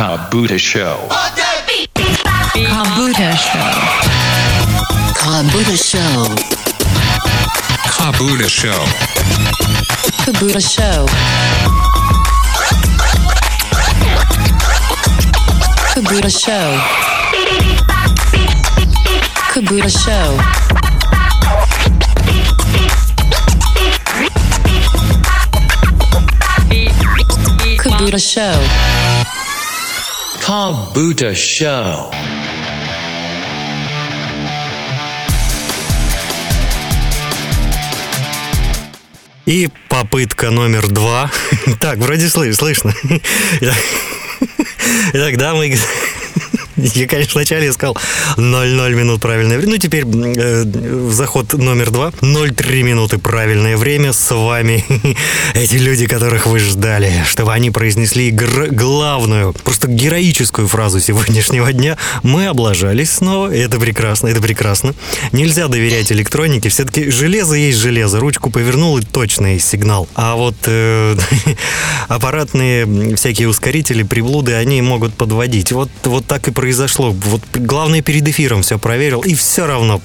Kabuta Show. Kabuta Show. Kabuta Show. Kabuta Show. Kabuta Show. Kabuta Show. Kabuta Show. Kabuta Show. Kabuta Show. И попытка номер два. Так, вроде слыш, слышно. Итак, дамы и я, конечно, вначале искал 0,0 минут правильное время. Ну, теперь э, заход номер два. 0,3 минуты правильное время. С вами эти люди, которых вы ждали, чтобы они произнесли главную, просто героическую фразу сегодняшнего дня. Мы облажались снова, это прекрасно, это прекрасно. Нельзя доверять электронике. Все-таки железо есть железо. Ручку повернул, и есть сигнал. А вот э, аппаратные всякие ускорители, приблуды, они могут подводить. Вот, вот так и происходит произошло. Вот главное перед эфиром все проверил, и все равно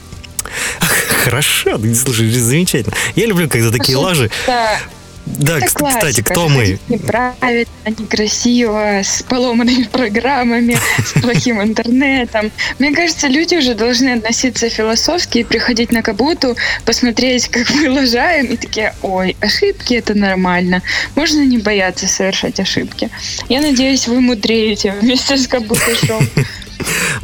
Хорошо, слушай, замечательно. Я люблю, когда такие лажи. Да, это кстати, классика. кто мы? Неправильно, некрасиво, с поломанными программами, с плохим интернетом. Мне кажется, люди уже должны относиться философски и приходить на кабуту, посмотреть, как мы лажаем, и такие, ой, ошибки это нормально. Можно не бояться совершать ошибки. Я надеюсь, вы мудреете вместе с кабутой шоу.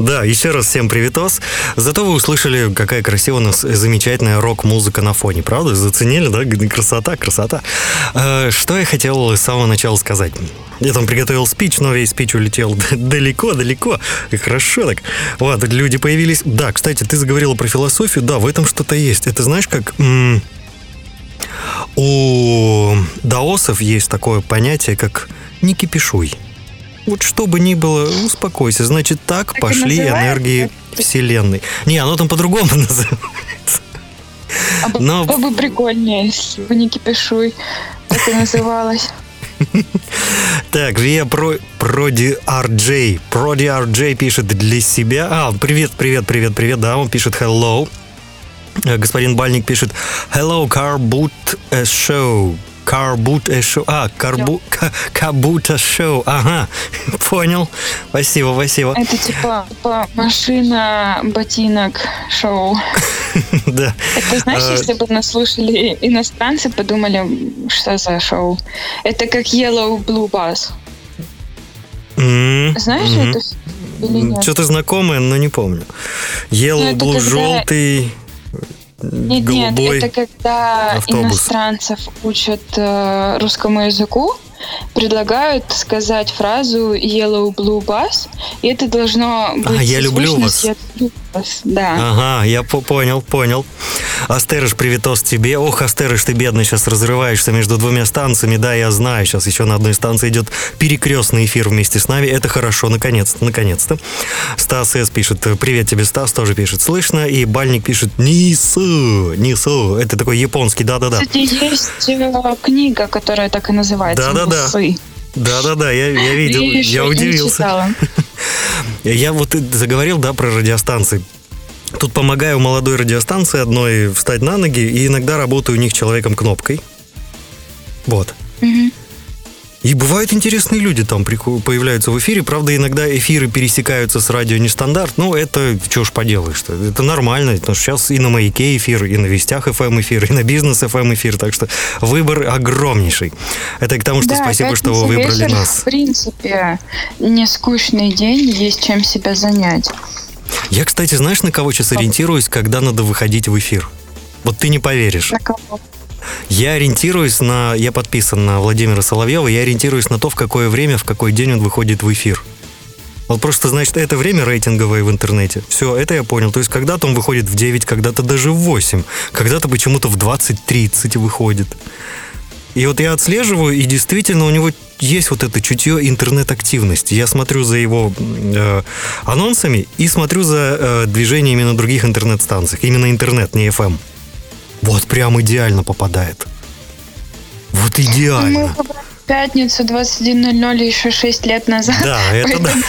Да, еще раз всем приветос. Зато вы услышали, какая красивая у нас замечательная рок-музыка на фоне, правда? Заценили, да? Красота, красота. Э, что я хотел с самого начала сказать? Я там приготовил спич, но весь спич улетел далеко, далеко. И хорошо так. Вот, люди появились. Да, кстати, ты заговорила про философию. Да, в этом что-то есть. Это знаешь, как... У даосов есть такое понятие, как «не кипишуй». Вот что бы ни было, успокойся. Значит, так, так пошли энергии Вселенной. Не, оно там по-другому называется. А Но... было бы прикольнее, если бы не кипишуй. Так и называлось. Так, Вия про, Проди RJ. Проди RJ пишет для себя. А, привет, привет, привет, привет. Да, он пишет hello. Э, господин Бальник пишет Hello, car boot show. Карбута шоу. А, карбу... Кабута шоу. Ага, понял. Спасибо, спасибо. Это типа, типа машина, ботинок, шоу. Да. Это знаешь, а, если бы нас слушали иностранцы, подумали, что за шоу. Это как Yellow Blue Bus. Знаешь это или нет? Что-то знакомое, но не помню. Yellow Blue желтый. Нет, голубой нет, это когда автобус. иностранцев учат э, русскому языку, предлагают сказать фразу yellow blue bus, и это должно быть... А, я люблю вас. Я люблю вас, да. Ага, я понял, понял. Астерыш, приветос тебе. Ох, Астерыш, ты бедный, сейчас разрываешься между двумя станциями. Да, я знаю, сейчас еще на одной станции идет перекрестный эфир вместе с нами. Это хорошо, наконец-то, наконец-то. Стас С. пишет, привет тебе, Стас, тоже пишет, слышно. И Бальник пишет, Нису, Нису. Это такой японский, да-да-да. Кстати, есть э, книга, которая так и называется. Да-да-да. Да-да-да, я, я видел, я, я удивился. Я вот заговорил, да, про радиостанции. Тут помогаю молодой радиостанции одной встать на ноги, и иногда работаю у них человеком-кнопкой. Вот. Угу. И бывают интересные люди там появляются в эфире. Правда, иногда эфиры пересекаются с радио нестандарт. Ну, это что ж поделаешь -то. Это нормально. Потому что сейчас и на Маяке эфир, и на Вестях FM эфир, и на Бизнес FM эфир. Так что выбор огромнейший. Это к тому, что да, спасибо, что вы выбрали вечер, нас. В принципе, не скучный день, есть чем себя занять. Я, кстати, знаешь, на кого сейчас ориентируюсь, когда надо выходить в эфир? Вот ты не поверишь. На кого? Я ориентируюсь на... Я подписан на Владимира Соловьева, я ориентируюсь на то, в какое время, в какой день он выходит в эфир. Вот просто, значит, это время рейтинговое в интернете. Все, это я понял. То есть когда-то он выходит в 9, когда-то даже в 8, когда-то почему-то в 20-30 выходит. И вот я отслеживаю, и действительно у него есть вот это чутье интернет-активности. Я смотрю за его э, анонсами и смотрю за э, движениями на других интернет-станциях. Именно интернет, не FM. Вот прям идеально попадает. Вот идеально. Мы пятницу 21.00 еще 6 лет назад. Да, это да.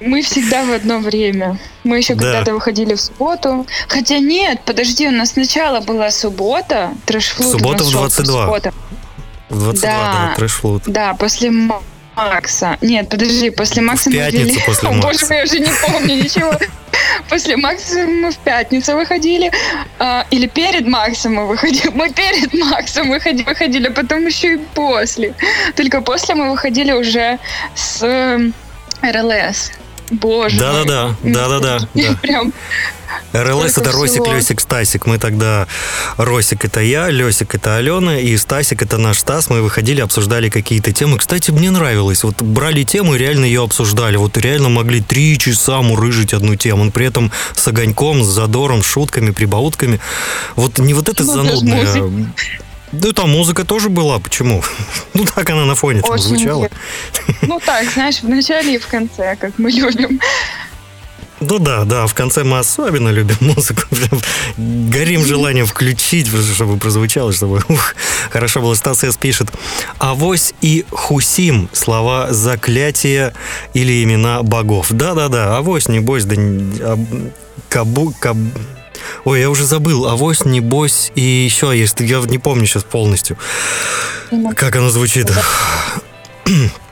Мы всегда в одно время. Мы еще Да. когда-то выходили в субботу. Хотя нет, подожди, у нас сначала была суббота. Трэшфлут Суббота в шел по 22. субботам. В 22, да, Да. трэш-флут. Да, после Макса. Нет, подожди, после Макса мы пятницу вели... после О, Макса. боже мой, я уже не помню ничего. После Макса мы в пятницу выходили. а, или перед Максом мы выходили. Мы перед Максом выходили, выходили, а потом еще и после. Только после мы выходили уже с э, РЛС. Боже. Да-да-да, да-да-да, да. Прям РЛС это Росик, всего. Лесик, Стасик. Мы тогда... Росик это я, Лесик это Алена, и Стасик это наш Стас. Мы выходили, обсуждали какие-то темы. Кстати, мне нравилось. Вот брали тему и реально ее обсуждали. Вот реально могли три часа мурыжить одну тему. Но при этом с огоньком, с задором, с шутками, прибаутками. Вот не вот это Ну, занудное... Да там музыка тоже была, почему? Ну так она на фоне там Очень звучала. Ну так, знаешь, в начале и в конце, как мы любим. Ну да, да, в конце мы особенно любим музыку. Прям горим желанием включить, чтобы прозвучало, чтобы ух, хорошо было. Стас С. пишет. Авось и Хусим. Слова заклятия или имена богов. Да-да-да, авось, небось, да... а, Кабу... Ой, я уже забыл. Авось, небось и еще есть. Я не помню сейчас полностью. Как оно звучит?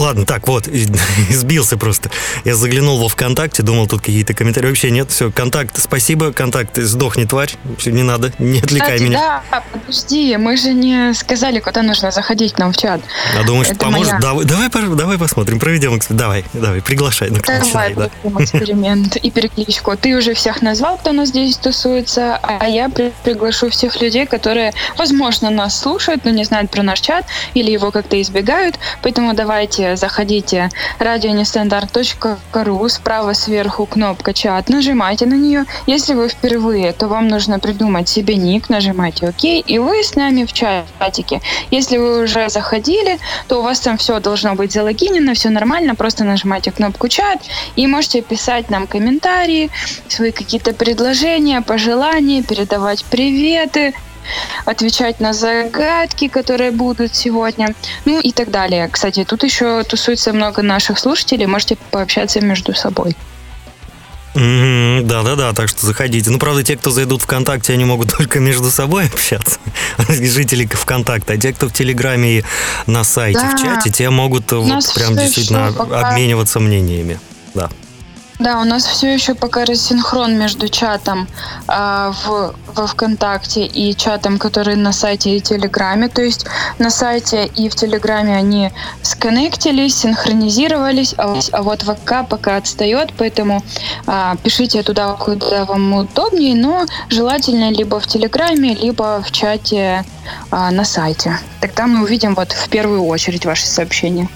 Ладно, так вот, сбился просто. Я заглянул во ВКонтакте, думал, тут какие-то комментарии. Вообще нет, все, контакт, спасибо, контакт, сдохни, тварь. Все, не надо, не отвлекай Кстати, меня. да, подожди, мы же не сказали, куда нужно заходить к нам в чат. А думаешь, это поможет? моя. Давай, давай, давай посмотрим, проведем эксперимент. Давай, давай, приглашай. Ну, Давай начинай, да. проведем эксперимент и перекличку. Ты уже всех назвал, кто у нас здесь тусуется, а я при- приглашу всех людей, которые, возможно, нас слушают, но не знают про наш чат или его как-то избегают. Поэтому давайте заходите радионестандарт.ру, справа сверху кнопка чат, нажимайте на нее. Если вы впервые, то вам нужно придумать себе ник, нажимайте ОК, и вы с нами в чатике. Если вы уже заходили, то у вас там все должно быть залогинено, все нормально, просто нажимайте кнопку чат и можете писать нам комментарии, свои какие-то предложения, пожелания, передавать приветы, отвечать на загадки, которые будут сегодня, ну и так далее. Кстати, тут еще тусуется много наших слушателей, можете пообщаться между собой. Мгм, Да-да-да, так что заходите. Ну, правда, те, кто зайдут ВКонтакте, они могут только между собой общаться, жители ВКонтакта, а те, кто в Телеграме и на сайте, в Да. чате, те могут вот прям действительно пока- обмениваться мнениями. Да. У нас все еще пока рассинхрон между чатом а, в, во ВКонтакте и чатом, который на сайте и Телеграме. То есть на сайте и в Телеграме они сконнектились, синхронизировались, а, вот- а ВК пока отстает, поэтому а, пишите туда, куда вам удобнее, но желательно либо в Телеграме, либо в чате а, на сайте. Тогда мы увидим вот в первую очередь ваши сообщения.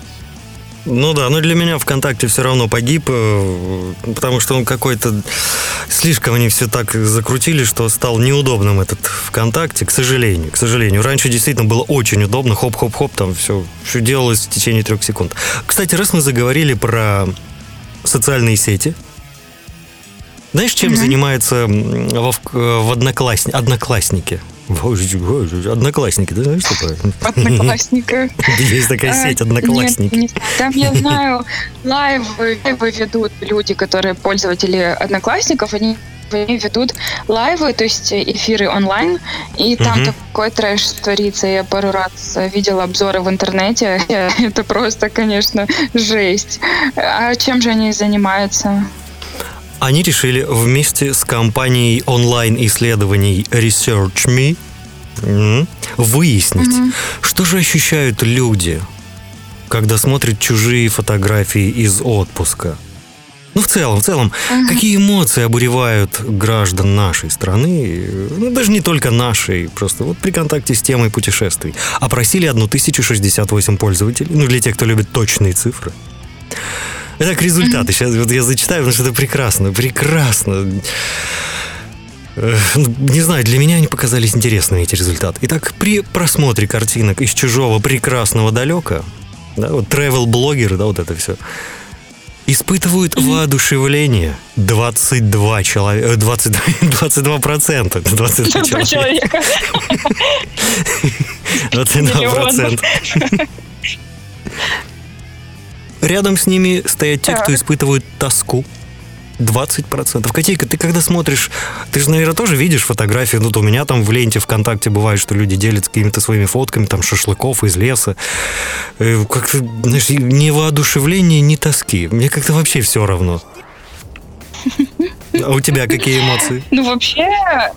Ну да, но для меня ВКонтакте все равно погиб, э, потому что он какой-то... Слишком они все так закрутили, что стал неудобным этот ВКонтакте, к сожалению. К сожалению. Раньше действительно было очень удобно. Хоп-хоп-хоп, там все, все делалось в течение трех секунд. Кстати, раз мы заговорили про социальные сети, знаешь, чем занимаются м, во вк- в однокласс... одноклассники? Одноклассники, ты знаешь, что такое? Одноклассника. Есть такая А, сеть одноклассники. Там я знаю, лайвы, лайвы ведут люди, которые пользователи одноклассников, они они ведут лайвы, то есть эфиры онлайн, и там Мгм. такой трэш творится. Я пару раз видела обзоры в интернете. Это просто, конечно, жесть. А чем же они занимаются? Они решили вместе с компанией онлайн-исследований ResearchMe выяснить, что же ощущают люди, когда смотрят чужие фотографии из отпуска. Ну, в целом, в целом, какие эмоции обуревают граждан нашей страны, ну, даже не только нашей, просто вот при контакте с темой путешествий. Опросили 1068 пользователей, ну, для тех, кто любит точные цифры. Итак, результаты. Сейчас вот я зачитаю, потому что это прекрасно, прекрасно. Ну, Не знаю, для меня они показались интересными, эти результаты. Итак, при просмотре картинок из чужого прекрасного далека, да, вот travel блогеры да, вот это все, Испытывают воодушевление 22 человека, 22, 22 процента, 22 Про человека, человека. 22 процента. Рядом с ними стоят те, кто испытывают тоску. 20%. Котейка, ты когда смотришь, ты же, наверное, тоже видишь фотографии, ну, вот у меня там в ленте ВКонтакте бывает, что люди делятся какими-то своими фотками, там, шашлыков из леса. Э, Как-то, знаешь, ни воодушевления, ни тоски. Мне как-то вообще все равно. А у тебя какие эмоции? Ну, вообще,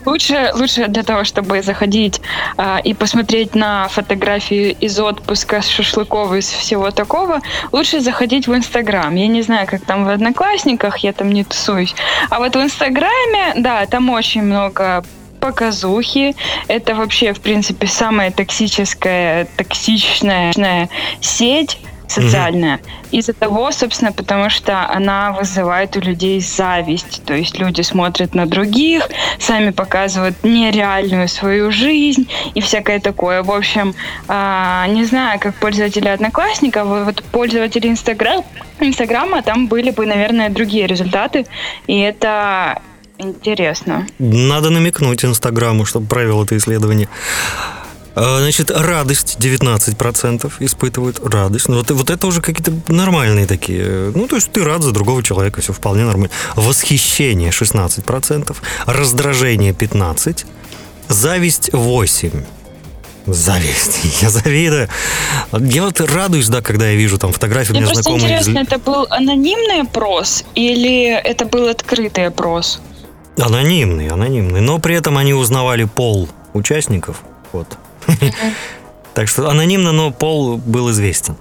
лучше, лучше для того, чтобы заходить а, и посмотреть на фотографии из отпуска, с шашлыков, из всего такого, лучше заходить в Инстаграм. Я не знаю, как там в Одноклассниках, я там не тусуюсь. А вот в Инстаграме, да, там очень много показухи. Это вообще, в принципе, самая токсическая, токсичная сеть социальная. Из-за того, собственно, потому что она вызывает у людей зависть. То есть люди смотрят на других, сами показывают нереальную свою жизнь и всякое такое. В общем, а, не знаю, как пользователи Одноклассников, вот пользователи Инстаграм, Инстаграма, там были бы, наверное, другие результаты. И это интересно. Надо намекнуть Инстаграму, чтобы провел это исследование. А, Значит, радость 19% испытывают радость. Ну, вот, вот это уже какие-то нормальные такие. Ну, то есть ты рад за другого человека, все вполне нормально. Восхищение 16%, раздражение 15%, зависть 8%. Зависть. Я завидую. Я вот радуюсь, да, когда я вижу там фотографии, у Мне просто знакомые... интересно, это был анонимный опрос или это был открытый опрос? Анонимный, анонимный. Но при этом они узнавали пол участников. Вот. Так что анонимно, но пол был известен.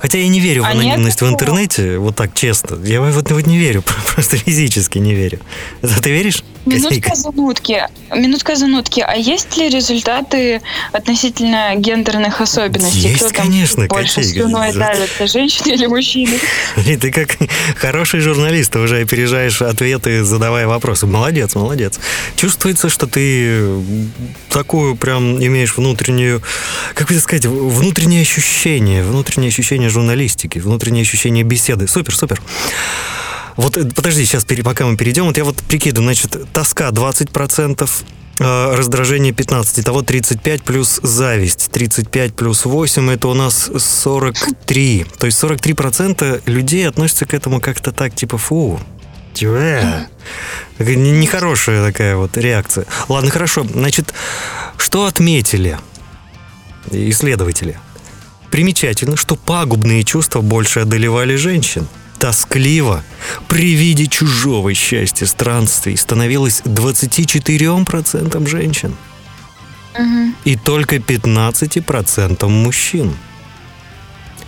Хотя я не верю в А анонимность в интернете, вот так честно. Я вот, вот не верю, просто физически не верю. Это ты веришь? Минутка занутки. Минутка занутки. А есть ли результаты относительно гендерных особенностей? Есть, Кто там конечно, больше слюной давится, женщины или мужчины? И ты как хороший журналист, уже опережаешь ответы, задавая вопросы. Молодец, молодец. Чувствуется, что ты такую прям имеешь внутреннюю, как бы это сказать, внутреннее ощущение, внутреннее ощущение журналистики, внутреннее ощущение беседы. Супер, супер. Вот э, подожди, сейчас, пока мы перейдем, вот я вот прикидываю, значит, тоска 20%, э, раздражение 15, итого 35 плюс зависть, 35 плюс 8, это у нас 43. То есть 43% людей относятся к этому как-то так, типа, фу, не- Нехорошая такая вот реакция. Ладно, хорошо. Значит, что отметили исследователи? Примечательно, что пагубные чувства больше одолевали женщин. Тоскливо, при виде чужого счастья странствий становилось 24% женщин и только 15% мужчин.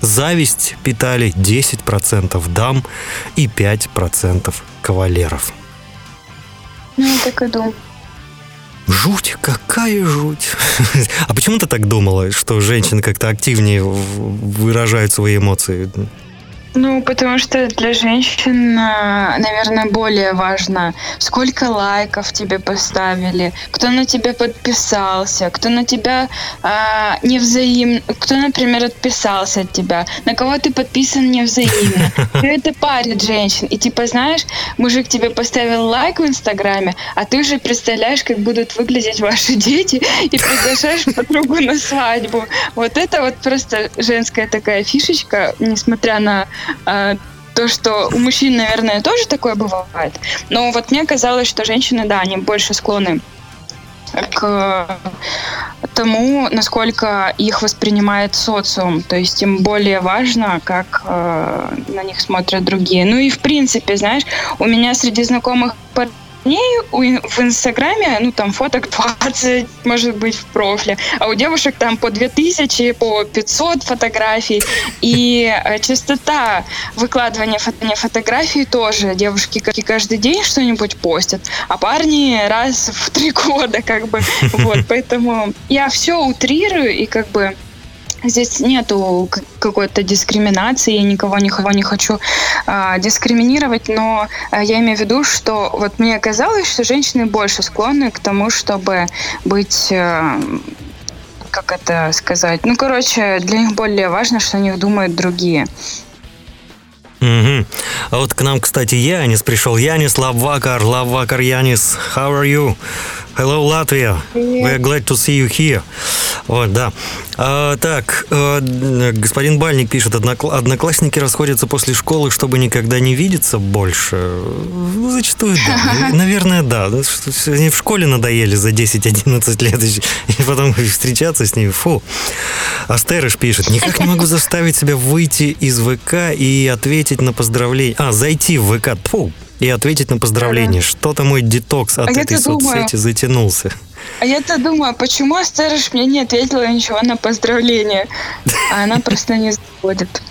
Зависть питали 10% дам и 5% кавалеров. Ну, я так и думаю. Жуть, какая жуть. А почему ты так думала, что женщины как-то активнее выражают свои эмоции? Ну, потому что для женщин, а, наверное, более важно, сколько лайков тебе поставили, кто на тебя подписался, кто на тебя а, невзаимно, кто, например, отписался от тебя, на кого ты подписан невзаимно. Всё это парит женщин. И типа, знаешь, мужик тебе поставил лайк в Инстаграме, а ты уже представляешь, как будут выглядеть ваши дети, и приглашаешь подругу на свадьбу. Вот это вот просто женская такая фишечка, несмотря на то, что у мужчин, наверное, тоже такое бывает. Но вот мне казалось, что женщины, да, они больше склонны к тому, насколько их воспринимает социум. То есть им более важно, как э, на них смотрят другие. Ну и в принципе, знаешь, у меня среди знакомых ин- в Инстаграме, ну там фоток 20, может быть, в профиле, а у девушек там по 2000, по 500 фотографий. И э, частота выкладывания фото- фотографий тоже. Девушки, каждый день, что-нибудь постят, а парни раз в три года, как бы. Вот, поэтому я все утрирую и как бы Здесь нету какой-то дискриминации, я никого х- не хочу а, дискриминировать, но а, я имею в виду, что вот мне казалось, что женщины больше склонны к тому, чтобы быть, э, как это сказать, ну, короче, для них более важно, что о них думают другие. Мгм. А вот к нам, кстати, Янис пришел. Янис Лавакар, Лавакар Янис, how are you? Hello, Latvia. We're glad to see you here. Вот, да. А, так, э, господин Бальник пишет, «Однокла- одноклассники расходятся после школы, чтобы никогда не видеться больше. Ну, зачастую да. Наверное, да. Они в школе надоели за 10-11 лет, и потом встречаться с ними. Фу. Астерыш пишет, никак не могу заставить себя выйти из ВК и ответить на поздравление. А, зайти в ВК, тьфу, и ответить на поздравление. Что-то мой детокс от А этой думаю- соцсети затянулся. А я-то думаю, почему Астерыш мне не ответила ничего на поздравление? А она просто не заходит.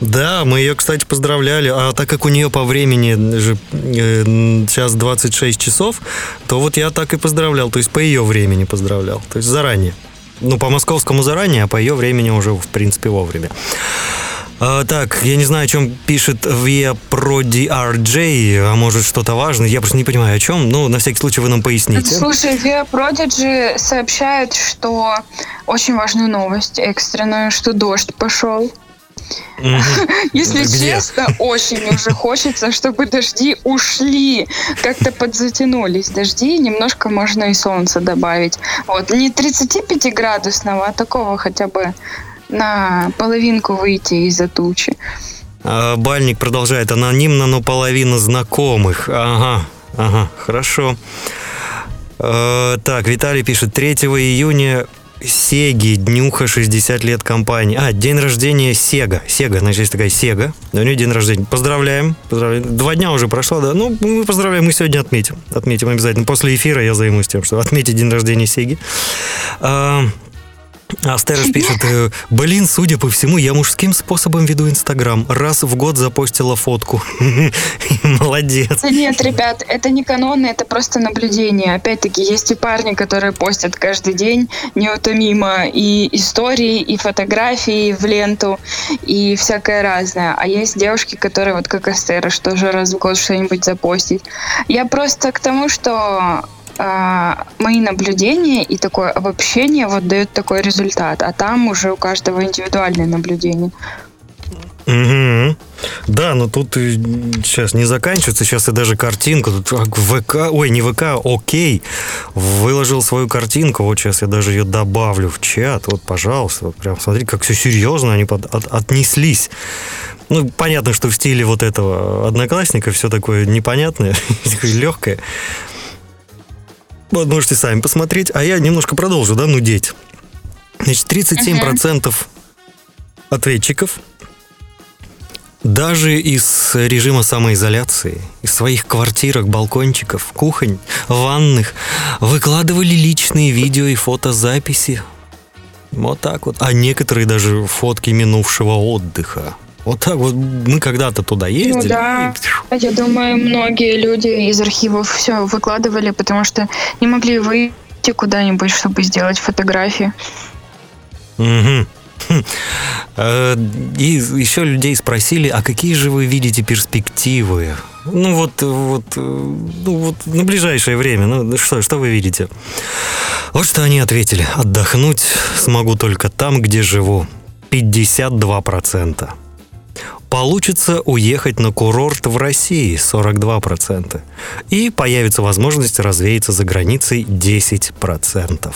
Да, мы ее, кстати, поздравляли. А так как у нее по времени же э, сейчас 26 часов, то вот я так и поздравлял. То есть по ее времени поздравлял. То есть заранее. Ну, по московскому заранее, а по ее времени уже, в принципе, вовремя. А, так, я не знаю, о чем пишет Via Pro DRJ, а может что-то важное. Я просто не понимаю, о чем. Ну, на всякий случай вы нам поясните. Слушай, Via Prodigy сообщает, что очень важную новость экстренную, что дождь пошел. Если Где? честно, очень уже хочется, чтобы дожди ушли, как-то подзатянулись дожди, немножко можно и солнца добавить. Вот, не 35 градусного, а такого хотя бы на половинку выйти из-за тучи. А, Бальник продолжает анонимно, но половина знакомых. Ага, ага, хорошо. Э, так, Виталий пишет, 3 июня Сеги, днюха 60 лет компании. А, день рождения Сега. Сега, значит, есть такая Сега. У нее день рождения. Поздравляем. поздравляем. Два дня уже прошло, да. Ну, мы поздравляем, мы сегодня отметим. Отметим обязательно. После эфира я займусь тем, что отметить день рождения Сеги. А, Астерыш пишет, э, блин, судя по всему, я мужским способом веду Инстаграм. Раз в год запостила фотку. Молодец. Нет, ребят, это не каноны, это просто наблюдение. Опять-таки, есть и парни, которые постят каждый день неутомимо и истории, и фотографии в ленту, и всякое разное. А есть девушки, которые вот как Астера, что же раз в год что-нибудь запостить. Я просто к тому, что а, мои наблюдения и такое обобщение вот дают такой результат, а там уже у каждого индивидуальное наблюдение. Мгм. Да, но тут и сейчас не заканчивается, сейчас и даже картинку. Тут а, ВК, ой, не ВК, окей, выложил свою картинку. Вот сейчас я даже ее добавлю в чат. Вот, пожалуйста, вот прям смотри, как все серьезно они под- от- отнеслись. Ну, понятно, что в стиле вот этого одноклассника все такое непонятное, легкое. Вот можете сами посмотреть. А я немножко продолжу, да, нудеть. Значит, 37% ответчиков даже из режима самоизоляции, из своих квартирок, балкончиков, кухонь, ванных выкладывали личные видео и фотозаписи. Вот так вот. А некоторые даже фотки минувшего отдыха. Вот так вот мы когда-то туда ездили. Ну да. и- Я думаю, многие люди из архивов все выкладывали, потому что не могли выйти куда-нибудь, чтобы сделать фотографии. Э, И еще людей спросили, а какие же вы видите перспективы? Ну вот, вот, э, ну вот на ближайшее время, ну что, что вы видите? Вот что они ответили. Отдохнуть смогу только там, где живу. 52%. Получится уехать на курорт в России 42%. И появится возможность развеяться за границей 10%.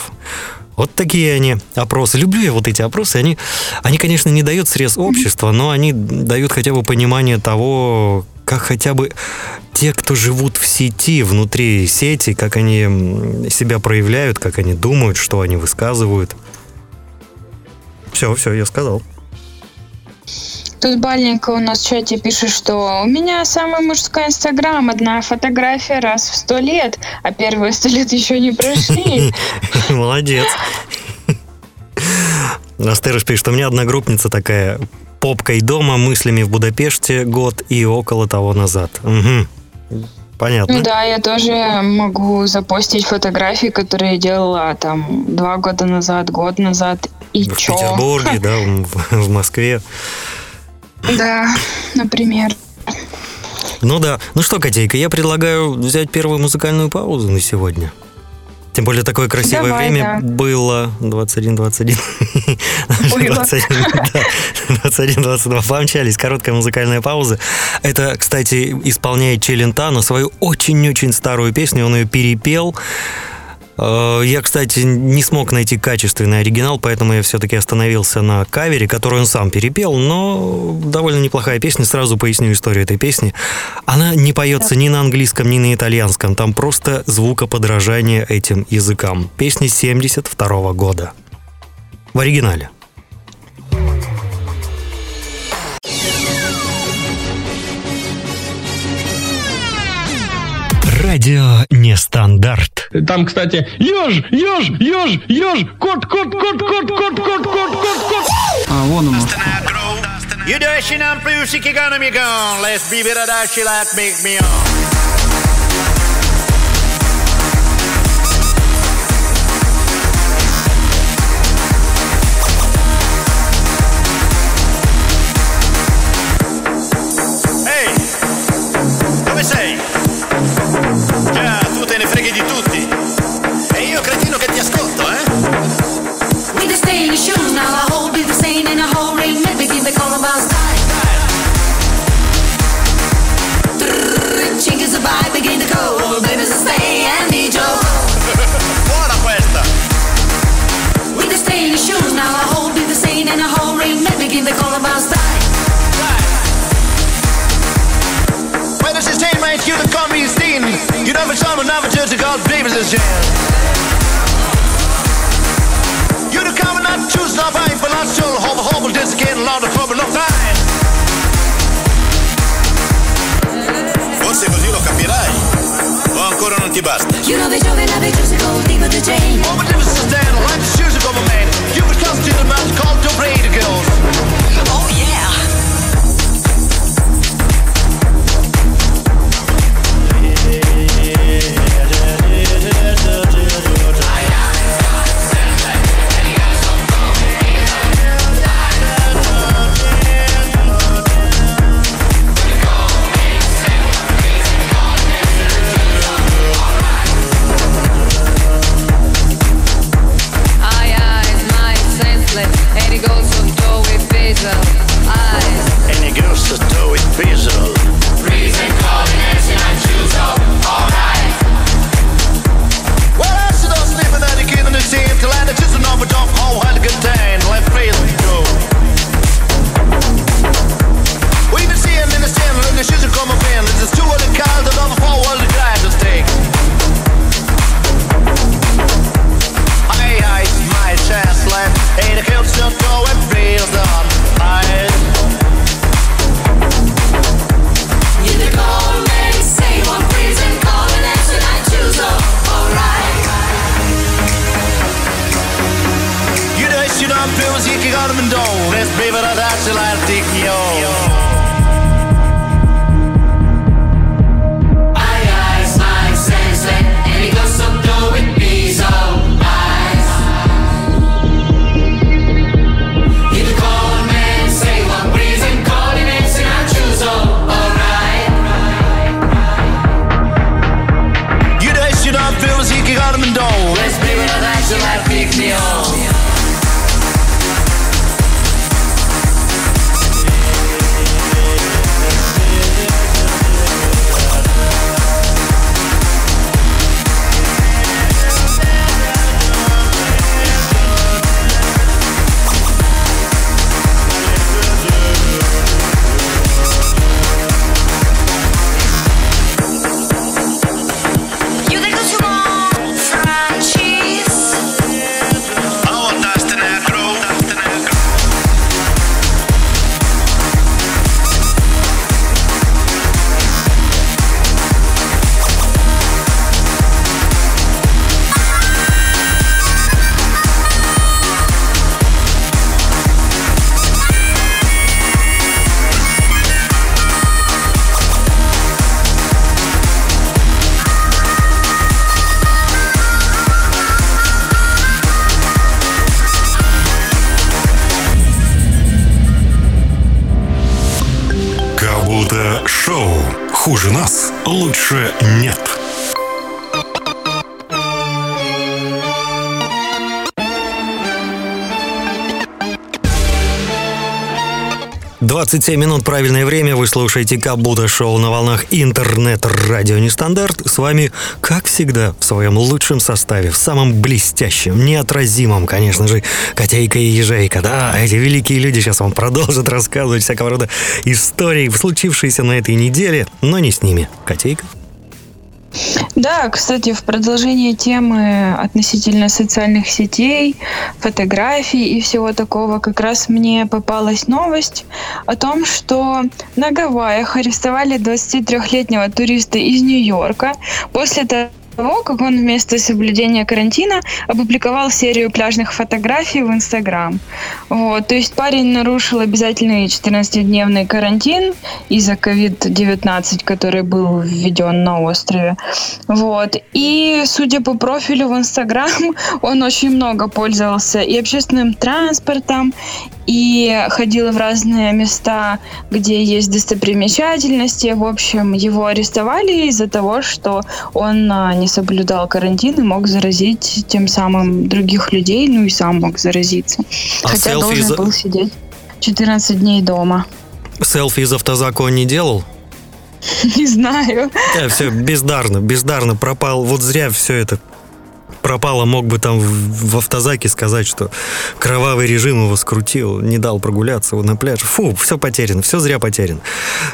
Вот такие они опросы. Люблю я вот эти опросы. Они, они конечно, не дают срез общества, но они дают хотя бы понимание того, как хотя бы те, кто живут в сети, внутри сети, как они себя проявляют, как они думают, что они высказывают. Все, все, я сказал. Тут Бальненько у нас в чате пишет, что у меня самый мужской инстаграм, одна фотография раз в сто лет, а первые сто лет еще не прошли. Молодец. Астерыш пишет, у меня одногруппница такая попкой дома, мыслями в Будапеште год и около того назад. Мгм. Понятно. Ну да, я тоже могу запостить фотографии, которые я делала там два года назад, год назад. И в чё? Петербурге, да, в, в Москве. Да, например. Ну да. Ну что, Котейка, я предлагаю взять первую музыкальную паузу на сегодня. Тем более такое красивое Давай, время да. было 21 21 Было. 21 да, 21 22 помчались короткая музыкальная пауза это кстати исполняет Челентано свою очень-очень старую песню он ее перепел я, кстати, не смог найти качественный оригинал, поэтому я все-таки остановился на кавере, который он сам перепел, но довольно неплохая песня. Сразу поясню историю этой песни. Она не поется ни на английском, ни на итальянском. Там просто звукоподражание этим языкам. Песня 72 года. В оригинале. Радио нестандарт. Там, кстати, еж, еж, еж, еж, кот, кот, кот, кот, кот, кот, кот, кот, кот. А, вон он. You dashing on plus ikke gonna me gone. Let's be better Därför samlar namnet ut till Galdhöpigelsjön. Jo, du kommer att tusen av en förlandstull har vi hoppet tills det kan lada för beloppet. Forse così lo capirai. O ancora non ti basta. You know the joven, I've been chosen, go deep with the chain. 27 минут правильное время. Вы слушаете Кабута шоу на волнах интернет-радио Нестандарт. С вами, как всегда, в своем лучшем составе, в самом блестящем, неотразимом, конечно же, Котейка и Ежейка. Да, эти великие люди сейчас вам продолжат рассказывать всякого рода истории, случившиеся на этой неделе, но не с ними. Котейка? Да, кстати, в продолжение темы относительно социальных сетей, фотографий и всего такого, как раз мне попалась новость о том, что на Гавайях арестовали 23-летнего туриста из Нью-Йорка. После того, как он вместо соблюдения карантина опубликовал серию пляжных фотографий в Инстаграм. Вот, то есть парень нарушил обязательный 14-дневный карантин из-за COVID-19, который был введен на острове. Вот. И, судя по профилю в Инстаграм, он очень много пользовался и общественным транспортом, и ходил в разные места, где есть достопримечательности. В общем, его арестовали из-за того, что он а, не соблюдал карантин и мог заразить тем самым других людей, ну и сам мог заразиться. А Хотя должен за- был сидеть 14 дней дома. Селфи из автозака он не делал? Не знаю. Да, все, бездарно, бездарно пропал. Вот зря все это пропало. Мог бы там в, в автозаке сказать, что кровавый режим его скрутил, не дал прогуляться на пляж. Фу, все потеряно, все зря потеряно.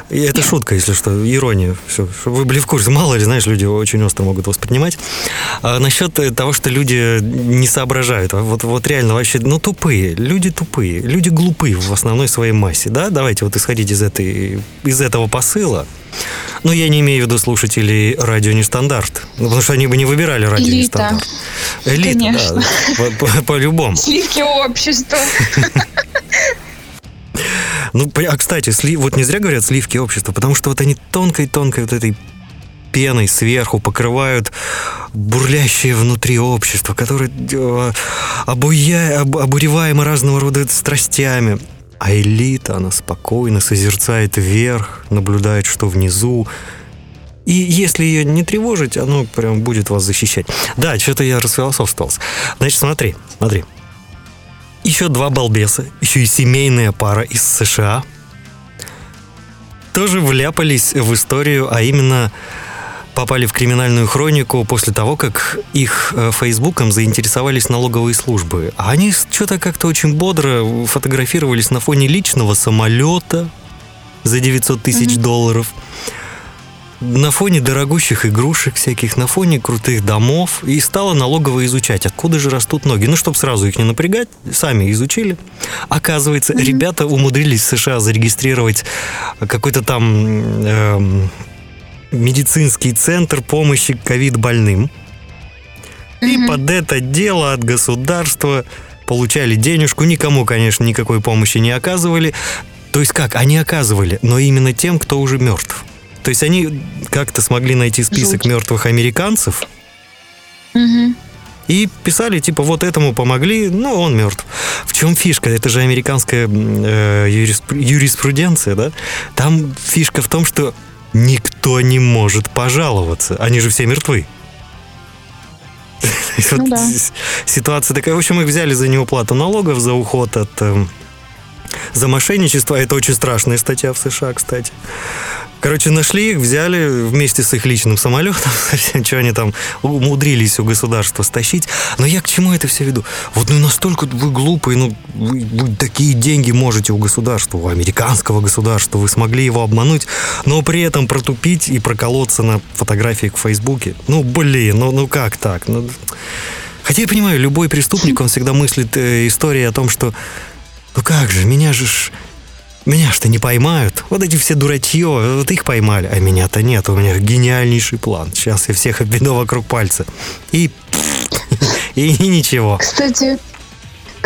И это шутка, если что, ирония. Все, чтобы вы были в курсе. Мало ли, знаешь, люди очень остро могут воспринимать. А насчет э, того, что люди не соображают. а Вот, вот реально вообще, ну, тупые. Люди тупые. Люди глупые в основной своей массе, да? Давайте вот исходить из, этой, из этого посыла. Но я не имею в виду слушателей радио Нестандарт. Ну, потому что они бы не выбирали радио Элита. Нестандарт. Элита, Конечно. да. По- по- По-любому. Сливки общества. Ну, по- а кстати, сли- вот не зря говорят сливки общества, потому что вот они тонкой-тонкой вот этой пеной сверху покрывают бурлящее внутри общество, которое э, обуя- об- обуреваемо разного рода страстями. А элита, она спокойно созерцает вверх, наблюдает, что внизу. И если ее не тревожить, оно прям будет вас защищать. Да, что-то я расфилософствовался. Значит, смотри, смотри. Еще два балбеса, еще и семейная пара из США тоже вляпались в историю, а именно попали в криминальную хронику после того, как их э, Фейсбуком заинтересовались налоговые службы. А они что-то как-то очень бодро фотографировались на фоне личного самолета за 900 тысяч долларов, на фоне дорогущих игрушек всяких, на фоне крутых домов, и стала налогово изучать, откуда же растут ноги. Ну, чтобы сразу их не напрягать, сами изучили. Оказывается, ребята умудрились в США зарегистрировать какой-то там эм, медицинский центр помощи ковид-больным. И под это дело от государства получали денежку, никому, конечно, никакой помощи не оказывали. То есть как? Они оказывали, но именно тем, кто уже мертв. То есть они как-то смогли найти список Жуть. мертвых американцев Мгм. и писали, типа, вот этому помогли, но он мертв. В чем фишка? Это же американская э, юриспру- юриспруденция, да? Там фишка в том, что никто не может пожаловаться. Они же все мертвы. Ну да. Ситуация такая. В общем, их взяли за неуплату налогов, за уход от... за мошенничество. Это очень страшная статья в США, кстати. Короче, нашли их, взяли вместе с их личным самолетом, что они там умудрились у государства стащить. Но я к чему это все веду? Вот ну настолько вы глупые, ну вы, вы такие деньги можете у государства, у американского государства, вы смогли его обмануть, но при этом протупить и проколоться на фотографии к Фейсбуке. Ну, блин, ну, ну как так? Ну, хотя я понимаю, любой преступник, он всегда мыслит э, истории о том, что ну как же, меня же ж... Меня что не поймают? Вот эти все дурачье, вот их поймали, а меня-то нет. У меня гениальнейший план. Сейчас я всех обведу вокруг пальца. И... И ничего. Кстати,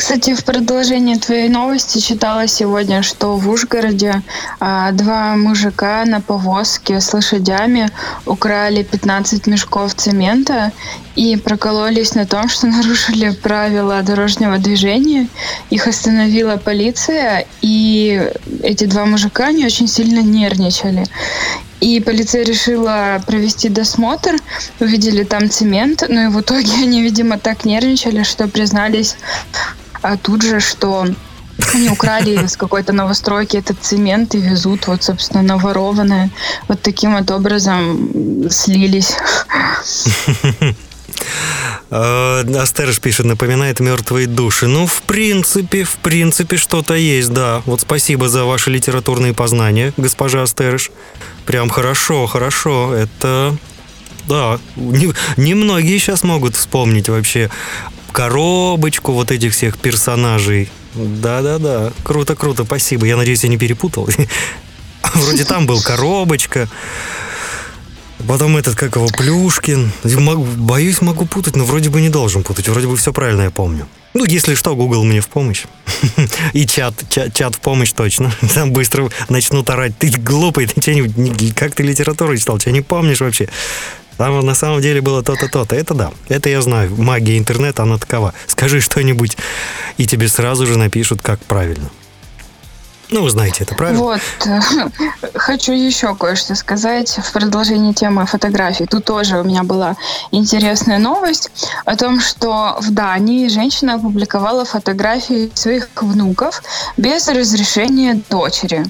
кстати, в продолжение твоей новости читала сегодня, что в Ужгороде а, два мужика на повозке с лошадями украли 15 мешков цемента и прокололись на том, что нарушили правила дорожного движения. Их остановила полиция, и эти два мужика они очень сильно нервничали. И полиция решила провести досмотр, увидели там цемент, но и в итоге они, видимо, так нервничали, что признались тут же, что Они украли с какой-то новостройки этот цемент и везут, вот, собственно, наворованное. Вот таким вот образом слились. Э, Астерыш пишет, напоминает мертвые души. Ну, в принципе, в принципе, что-то есть, да. Вот спасибо за ваши литературные познания, госпожа Астерыш. Прям хорошо, хорошо. Это, да, не- немногие сейчас могут вспомнить вообще коробочку вот этих всех персонажей. Да-да-да, круто-круто, спасибо. Я надеюсь, я не перепутал. Вроде там был коробочка, Потом этот, как его, Плюшкин. Боюсь, могу путать, но вроде бы не должен путать. Вроде бы все правильно я помню. Ну, если что, Google мне в помощь. И чат, чат, чат в помощь точно. Там быстро начнут орать. Ты глупый, ты че не, как ты литературу читал, что не помнишь вообще? Там на самом деле было то-то, то-то. Это да, это я знаю. Магия интернета, она такова. Скажи что-нибудь, и тебе сразу же напишут, как правильно. Ну, вы знаете это, правильно? Вот. Хочу еще кое-что сказать в продолжении темы фотографий. Тут тоже у меня была интересная новость о том, что в Дании женщина опубликовала фотографии своих внуков без разрешения дочери.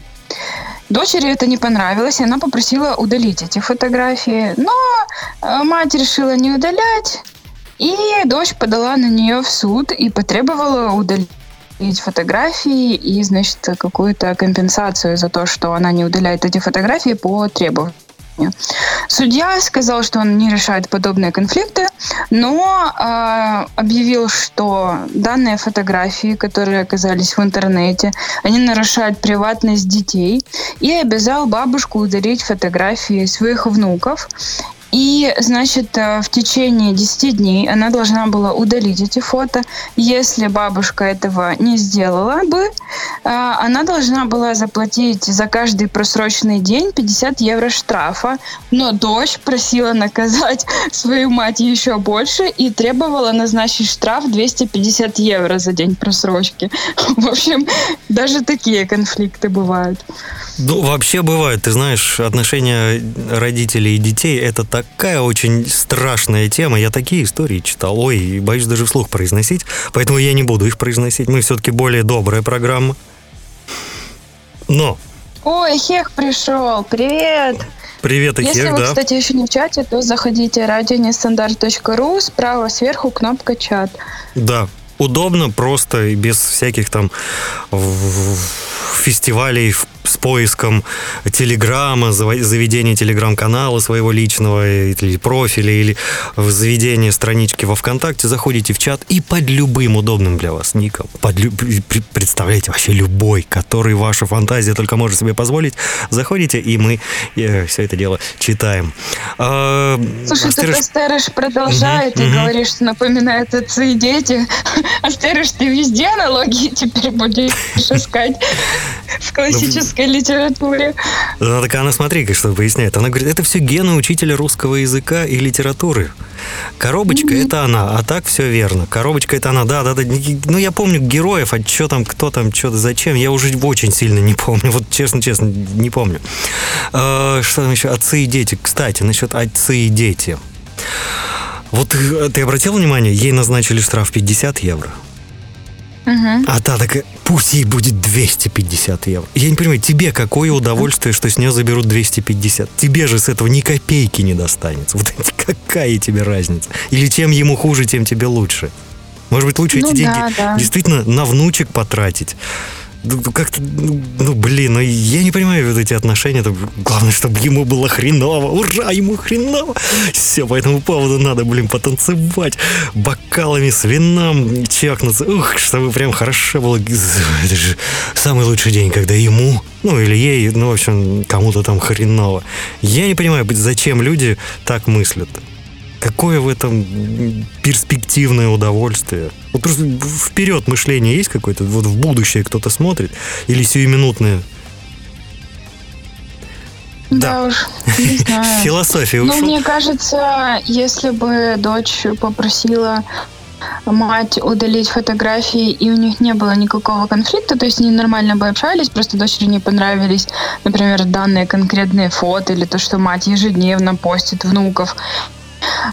Дочери это не понравилось, и она попросила удалить эти фотографии. Но э, мать решила не удалять, и дочь подала на нее в суд и потребовала удалить фотографии и, значит, какую-то компенсацию за то, что она не удаляет эти фотографии по требованию. Судья сказал, что он не решает подобные конфликты, но э, объявил, что данные фотографии, которые оказались в интернете, они нарушают приватность детей, и обязал бабушку удалить фотографии своих внуков. И, значит, э, в течение 10 дней она должна была удалить эти фото. Если бабушка этого не сделала бы, э, она должна была заплатить за каждый просроченный день 50 евро штрафа. Но дочь просила наказать свою мать еще больше и требовала назначить штраф 250 евро за день просрочки. В общем, даже такие конфликты бывают. Ну, вообще бывает, ты знаешь, отношения родителей и детей – это такая очень страшная тема. Я такие истории читал. Ой, боюсь даже вслух произносить, поэтому я не буду их произносить. Мы все-таки более добрая программа. Но, Ой, Хех пришел, привет! привет, Если Ихех, вы, да. кстати, еще не в чате, то заходите радионестандарт.ру, справа сверху кнопка чат. Да, удобно, просто и без всяких там фестивалей в- с поиском телеграмма, заведения телеграм-канала своего личного или профиля, или в заведение странички во ВКонтакте, заходите в чат и под любым удобным для вас ником, под лю- при- представляете, вообще любой, который ваша фантазия только может себе позволить, заходите, и мы все это дело читаем. А, Слушай, Астерыш- Астерыш продолжает Мгм, и мгм. говорит, что напоминает отцы и дети. Астерыш, ты везде аналогии теперь будешь искать в классической литературе. Ну, так она, смотри, что поясняет. Она говорит, это все гены учителя русского языка и литературы. Коробочка это она, а так все верно. Коробочка это она, да, да, да. Ну, я помню героев, а что там, кто там, что зачем, я уже очень сильно не помню. Вот честно-честно, не помню. А, Что там еще? Отцы и дети. Кстати, насчет отцы и дети. Вот э, ты обратил внимание, ей назначили штраф 50 евро. Мгм. А та такая, пусть ей будет 250 евро. Я не понимаю, тебе какое удовольствие, что с нее заберут 250? Тебе же с этого ни копейки не достанется. Вот какая тебе разница? Или чем ему хуже, тем тебе лучше? Может быть, лучше Ну эти деньги да, да. действительно на внучек потратить? Ну, Как-то, ну, ну, блин, ну я не понимаю вот эти отношения. Это Главное, чтобы ему было хреново. Ура, ему хреново. Все, по этому поводу надо, блин, потанцевать. Бокалами с вином чакнуться. Ух, чтобы прям хорошо было. Это же самый лучший день, когда ему, ну или ей, ну, в общем, кому-то там хреново. Я не понимаю, зачем люди так мыслят. Какое в этом перспективное удовольствие? Вот просто вперед мышление есть какое-то? Вот в будущее кто-то смотрит? Или сиюминутное? Да уж, не знаю. Философия Ну, ушел. мне кажется, если бы дочь попросила мать удалить фотографии, и у них не было никакого конфликта, то есть они нормально бы общались, просто дочери не понравились, например, данные конкретные фото или то, что мать ежедневно постит внуков,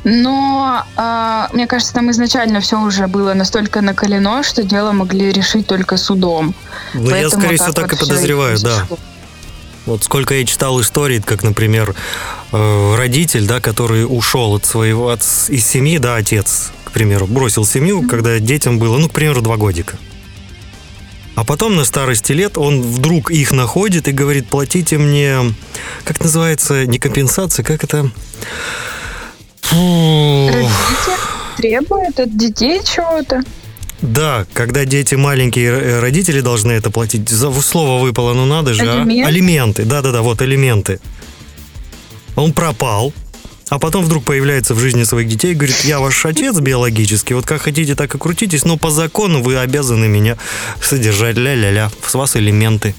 Но а, мне кажется, там изначально все уже было настолько накалено, что дело могли решить только судом. Ну, я, скорее всего, так и вот всё подозреваю, да. произошло. Вот сколько я читал историй, как, например, э, родитель, да, который ушел от своего, от, из семьи, да, отец, к примеру, бросил семью, когда детям было, ну, к примеру, два годика. А потом на старости лет он вдруг их находит и говорит, платите мне, как называется, не компенсация, как это? Фу. Родители требуют от детей чего-то. Да, когда дети маленькие, э, родители должны это платить. За слово выпало, ну надо же. а? Алименты? Да-да-да, вот алименты. Он пропал, а потом вдруг появляется в жизни своих детей и говорит, я ваш отец биологический, вот как хотите, так и крутитесь, но по закону вы обязаны меня содержать, ля-ля-ля, с вас элементы.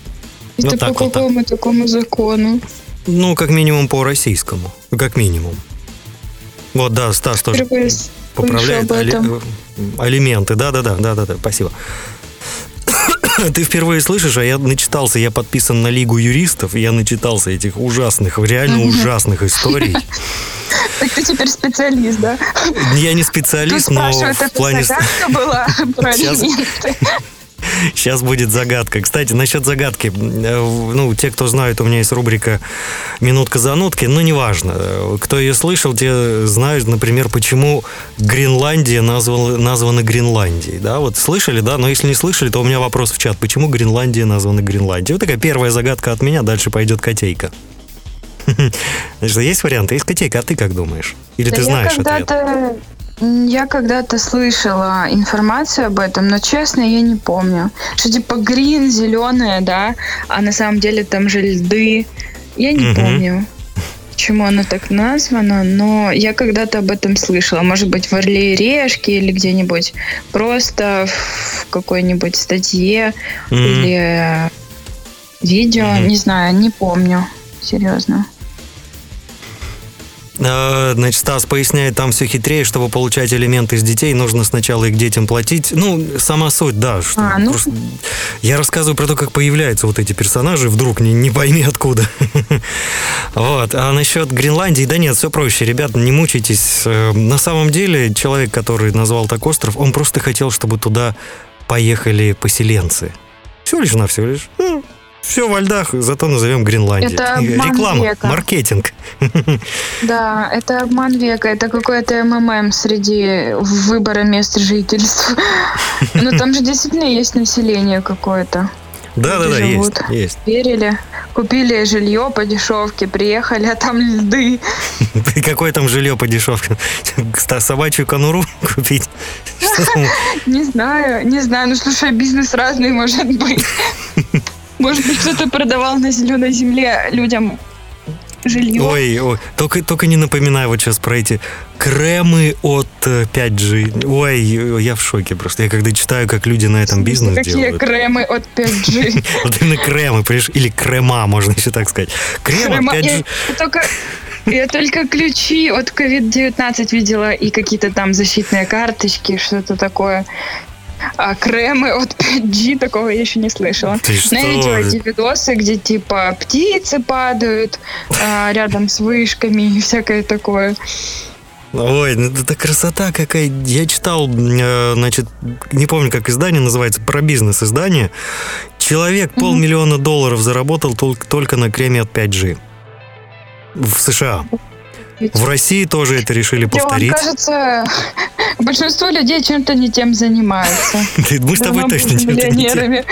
Это Вот по вот. так. какому такому закону? Ну, как минимум по российскому, как минимум. Вот, да, Стас тоже Впервые поправляет али- алименты. Да, да, да, да, да, да, спасибо. Ты впервые слышишь, а я начитался, я подписан на Лигу юристов, я начитался этих ужасных, реально ужасных историй. Так ты теперь специалист, да? Я не Тут специалист, но в плане... была про Сейчас. Сейчас будет загадка. Кстати, насчет загадки. э, Ну, те, кто знают, у меня есть рубрика «Минутка занутки», но неважно. Э, Кто ее слышал, те знают, например, почему Гренландия назвала, названа Гренландией. Да, вот слышали, да? Но если не слышали, то у меня вопрос в чат. Почему Гренландия названа Гренландией? Вот такая первая загадка от меня, дальше пойдет котейка. Значит, есть варианты? Есть котейка, а ты как думаешь? Или Да ты знаешь ответ? Я когда-то слышала информацию об этом, но честно я не помню. Что типа грин, зеленое, да, а на самом деле там же льды. Я не Мгм. помню, почему оно так названо, но я когда-то об этом слышала. Может быть, в Орле и Решке или где-нибудь просто в какой-нибудь статье Мгм. или э, видео, Мгм. не знаю, не помню. Серьезно. А, Значит, Стас поясняет, там все хитрее, чтобы получать элементы из детей, нужно сначала их детям платить. Ну, сама суть, да. Что А, ну. просто- Я рассказываю про то, как появляются вот эти персонажи, вдруг не, не пойми откуда. Вот. А насчет Гренландии, да нет, все проще, ребята, не мучайтесь. Э, На самом деле, человек, который назвал так остров, он просто хотел, чтобы туда поехали поселенцы. Все лишь на все лишь. Все во льдах, зато назовем Гренландией. Это обман Реклама, века. маркетинг. Да, это обман века, это какой-то МММ среди выбора мест жительства. Но там же действительно есть население какое-то. Да-да-да, есть, живут. есть. Верили, купили жилье по дешевке, приехали, а там льды. Какое там жилье по дешевке? Собачью конуру купить? Не знаю, не знаю, ну слушай, бизнес разный может быть. Может быть, кто-то продавал на зеленой земле людям жилье. Ой, ой, только, только не напоминай вот сейчас про эти кремы от э, 5G. Ой, я в шоке просто. Я когда читаю, как люди на этом бизнес Какие делают. кремы от 5G. Вот именно кремы? Или крема, можно еще так сказать. Крем от Крема- 5G. Я только, я только ключи от COVID-19 видела и какие-то там защитные карточки, что-то такое. А кремы от 5G такого я еще не слышала. Ты что? Но я видела эти видосы, где типа птицы падают а, рядом с вышками и всякое такое. Ой, ну это красота какая. Я читал, э, значит, не помню, как издание называется, про бизнес-издание. Человек полмиллиона долларов заработал тол- только на креме от 5G. В США. В России тоже это решили Леон, повторить. кажется, большинство людей чем-то не тем занимаются. Мы с тобой точно чем-то не те. миллионерами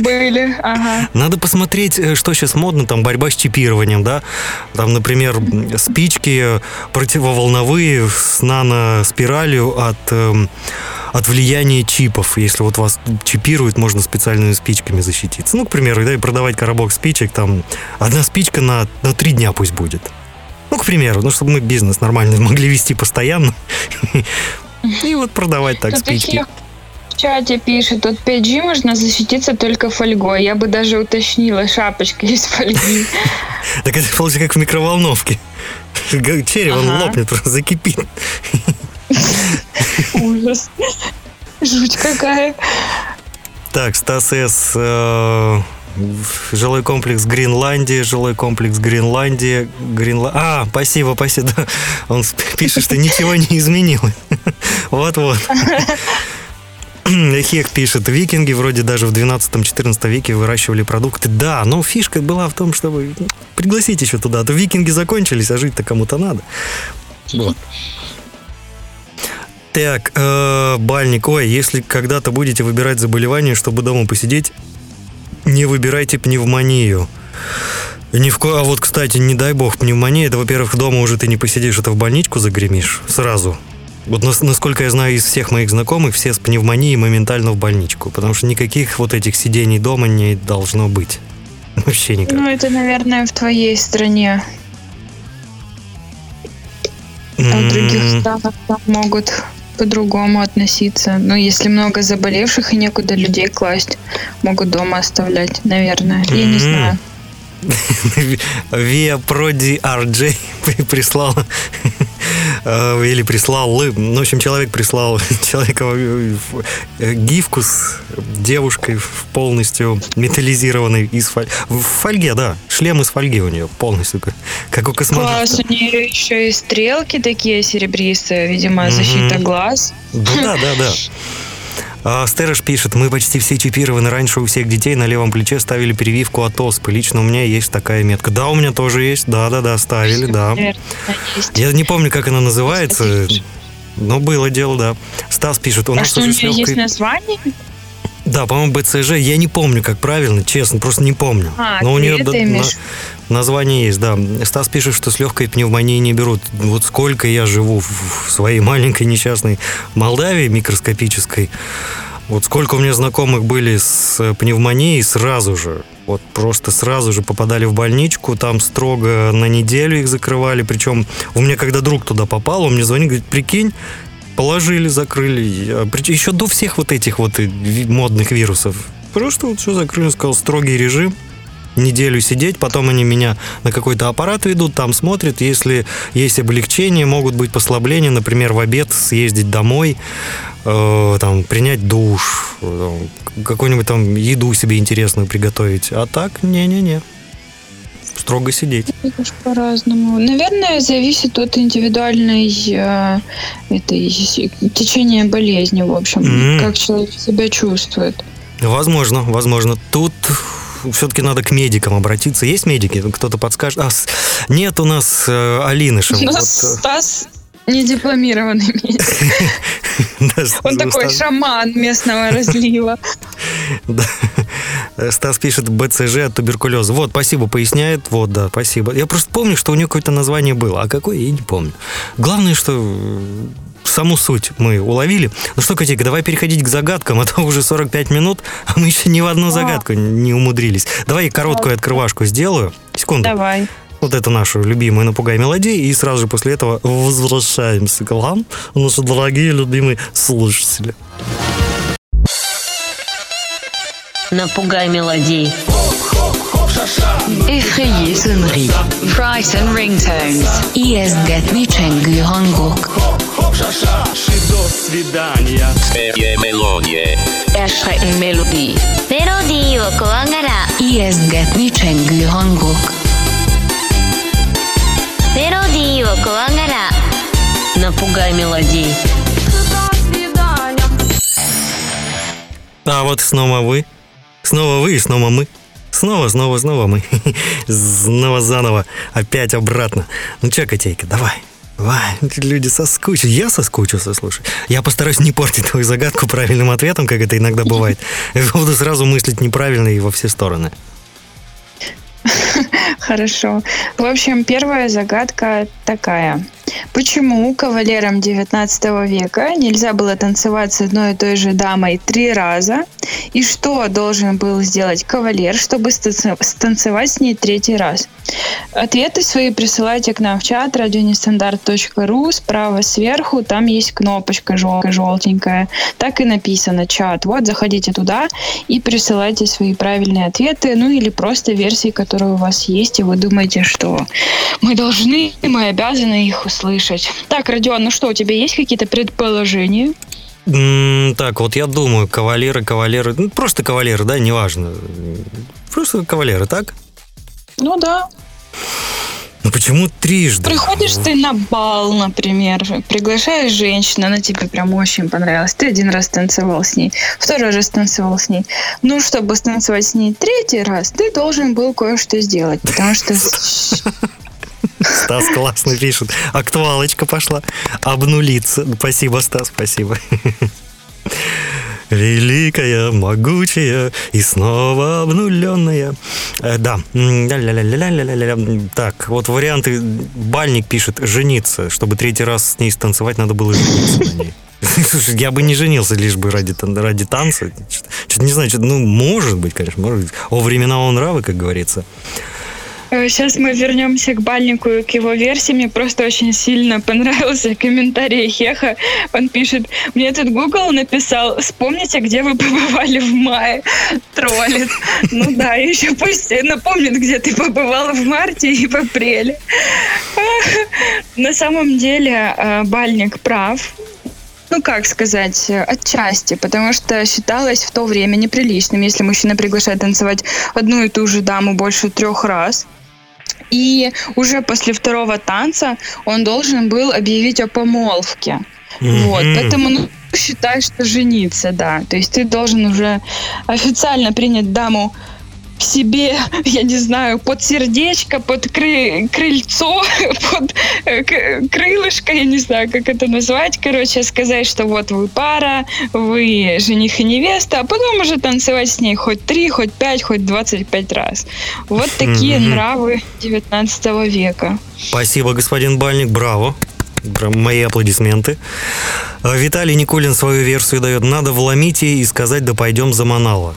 были. Ага. Надо посмотреть, э, что сейчас модно, там борьба с чипированием, да. Там, например, спички противоволновые с наноспиралью от, эм, от влияния чипов. Если вот вас чипируют, можно специальными спичками защититься. Ну, к примеру, да, и продавать коробок спичек, там одна спичка на, на три дня пусть будет. Ну, к примеру, ну, чтобы мы бизнес нормально могли вести постоянно. И вот продавать так спички. в чате пишет, от 5G можно защититься только фольгой. Я бы даже уточнила, шапочка из фольги. Так это получается как в микроволновке. Череп, он лопнет, просто закипит. Ужас. Жуть какая. Так, Стас С. Жилой комплекс Гренландия, жилой комплекс Гренландия, Гренла... А, спасибо, спасибо. Он пишет, что ничего не изменилось. Вот-вот. Хек пишет, викинги вроде даже в 12-14 веке выращивали продукты. Да, но фишка была в том, чтобы пригласить еще туда. А то викинги закончились, а жить-то кому-то надо. Вот. Так, э, Бальник, ой, если когда-то будете выбирать заболевание, чтобы дома посидеть, не выбирайте пневмонию. Ни в ко... А вот, кстати, не дай бог, пневмония, это, во-первых, дома уже ты не посидишь, это в больничку загремишь сразу. Вот нас- насколько я знаю из всех моих знакомых, все с пневмонией моментально в больничку, потому что никаких вот этих сидений дома не должно быть. Вообще никак. Ну, это, наверное, в твоей стране. А в других странах там могут по-другому относиться. Ну, если много заболевших и некуда людей класть, могут дома оставлять, наверное. Я не М. знаю. Via Prodi RJ при- прислал э, или прислал, ну, в общем, человек прислал человека э, э, гифку с девушкой в полностью металлизированной из фоль- в фольге, да, шлем из фольги у нее полностью, как- у Класс, космонавта. у нее еще и стрелки такие серебристые, видимо, защита глаз. Да, да, да. А, Стереш пишет, мы почти все чипированы. Раньше у всех детей на левом плече ставили прививку от оспы. Лично у меня есть такая метка. Да, у меня тоже есть. Да, да, да, ставили, да. Есть. Я не помню, как она называется, но было дело, да. Стас пишет, у А нас что, у нее есть легкой... название? Да, по-моему, БЦЖ. Я не помню, как правильно, честно, просто не помню. А, но у нее это да, на- название есть, да. Стас пишет, что с легкой пневмонией не берут. Вот сколько я живу в своей маленькой несчастной Молдавии микроскопической, вот сколько у меня знакомых были с пневмонией сразу же, вот просто сразу же попадали в больничку, там строго на неделю их закрывали, причем у меня когда друг туда попал, он мне звонит, говорит, прикинь, положили, закрыли, еще до всех вот этих вот модных вирусов, просто вот все закрыли, сказал, строгий режим, неделю сидеть, потом они меня на какой-то аппарат ведут, там смотрят, если есть облегчение, могут быть послабления, например, в обед съездить домой, э, там, принять душ, э, какую-нибудь там еду себе интересную приготовить, а так, не-не-не, строго сидеть. Ж по-разному. Наверное, зависит от индивидуальной э, этой течения болезни, в общем, Мгм. как человек себя чувствует. Возможно, возможно. Тут все-таки надо к медикам обратиться. Есть медики? Кто-то подскажет? А, нет у нас э, Алинышев. У нас Вот, э, Стас не дипломированный медик. Он такой шаман местного разлива. Стас пишет БЦЖ от туберкулеза. Вот, спасибо, поясняет. Вот, да, спасибо. Я просто помню, что у нее какое-то название было, а какое я не помню. Главное, что э, саму суть мы уловили. Ну что, Котейка, давай переходить к загадкам, а то уже 45 минут, а мы еще ни в одну загадку не умудрились. Давай короткую открывашку сделаю. Секунду. Давай. Вот это нашу любимую «Напугай мелодию», и сразу же после этого возвращаемся к вам, наши дорогие любимые слушатели. Напугай мелодий. Effrayé sonnerie. Frighten ringtones. Ijesztgetni csengő hangok. Ша-ша, Шашаши до свидания мелодии мелодии его Мелодии Напугай мелодии А вот снова вы. Снова вы и снова мы. Снова, снова, снова мы. снова заново. Опять обратно. Ну чё, котейка, давай. Давай, люди соскучились. Я соскучился, слушай. Я постараюсь не портить твою загадку правильным ответом, как это иногда бывает. Я буду сразу мыслить неправильно и во все стороны. Хорошо. В общем, первая загадка такая. Почему кавалерам 19 века нельзя было танцевать с одной и той же дамой три раза? И что должен был сделать кавалер, чтобы станцевать с ней третий раз? Ответы свои присылайте к нам в чат радионестандарт.ру. Справа сверху там есть кнопочка жел- желтенькая. Так и написано чат. Вот, заходите туда и присылайте свои правильные ответы, ну или просто версии, которые у вас есть, и вы думаете, что мы должны, мы обязаны их услышать. Так, Родион, ну что, у тебя есть какие-то предположения? Так, вот я думаю, кавалеры, кавалеры, ну, просто кавалеры, да, неважно. Просто кавалеры, так? Ну да. Ну почему трижды? Приходишь ты на бал, например, приглашаешь женщину, она тебе прям очень понравилась. Ты один раз танцевал с ней, второй раз танцевал с ней. Ну, чтобы станцевать с ней третий раз, ты должен был кое-что сделать, потому что... Стас классно пишет. Актуалочка пошла. Обнулиться. Спасибо, Стас, спасибо. Великая, могучая и снова обнуленная. Э, да. Так, вот варианты. Бальник пишет жениться. Чтобы третий раз с ней станцевать, надо было жениться на ней. Слушай, я бы не женился лишь бы ради, ради танца. Что-то не знаю, что ну, может быть, конечно, может быть. О времена, о нравы, как говорится. Сейчас мы вернемся к Бальнику и к его версии. Мне просто очень сильно понравился комментарий Хеха. Он пишет, мне тут Google написал, вспомните, где вы побывали в мае. Троллит. Ну да, еще пусть напомнит, где ты побывал в марте и в апреле. На самом деле э, Бальник прав. Ну, как сказать, э, отчасти, потому что считалось в то время неприличным, если мужчина приглашает танцевать одну и ту же даму больше трех раз. И уже после второго танца он должен был объявить о помолвке. Вот, Мгм. поэтому ну, считай, что жениться, да. То есть ты должен уже официально принять даму к себе, я не знаю, под сердечко, под кры- крыльцо, под э, крылышко, я не знаю, как это назвать. Короче, сказать, что вот вы пара, вы жених и невеста, а потом уже танцевать с ней хоть три, хоть пять, хоть 25 раз. Вот такие нравы 19 века. Спасибо, господин Бальник, браво. Мои аплодисменты. А, Виталий Никулин свою версию дает. Надо вломить ей и сказать, да пойдем за Манала.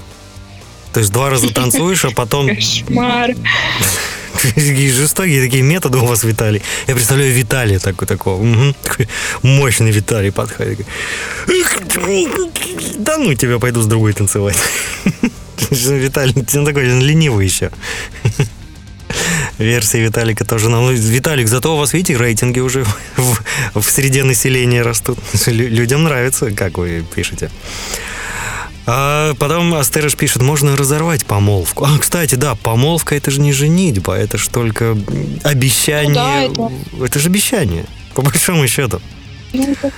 То есть два раза танцуешь, а потом... Кошмар. Какие жестокие такие методы у вас, Виталий. Я представляю Виталия такой, такого. такой мощный Виталий подходит. Да ну тебя, пойду с другой танцевать. Виталий, он такой он ленивый еще. Версии Виталика тоже нам. Ну, Виталик, зато у вас, видите, рейтинги уже в, в среде населения растут. Лю- Людям нравится, как вы пишете. А потом Астерыш пишет, можно разорвать помолвку. А, кстати, да, помолвка это же не женитьба, это же только обещание. Ну да, это... же обещание, по большому счету. Ну, как-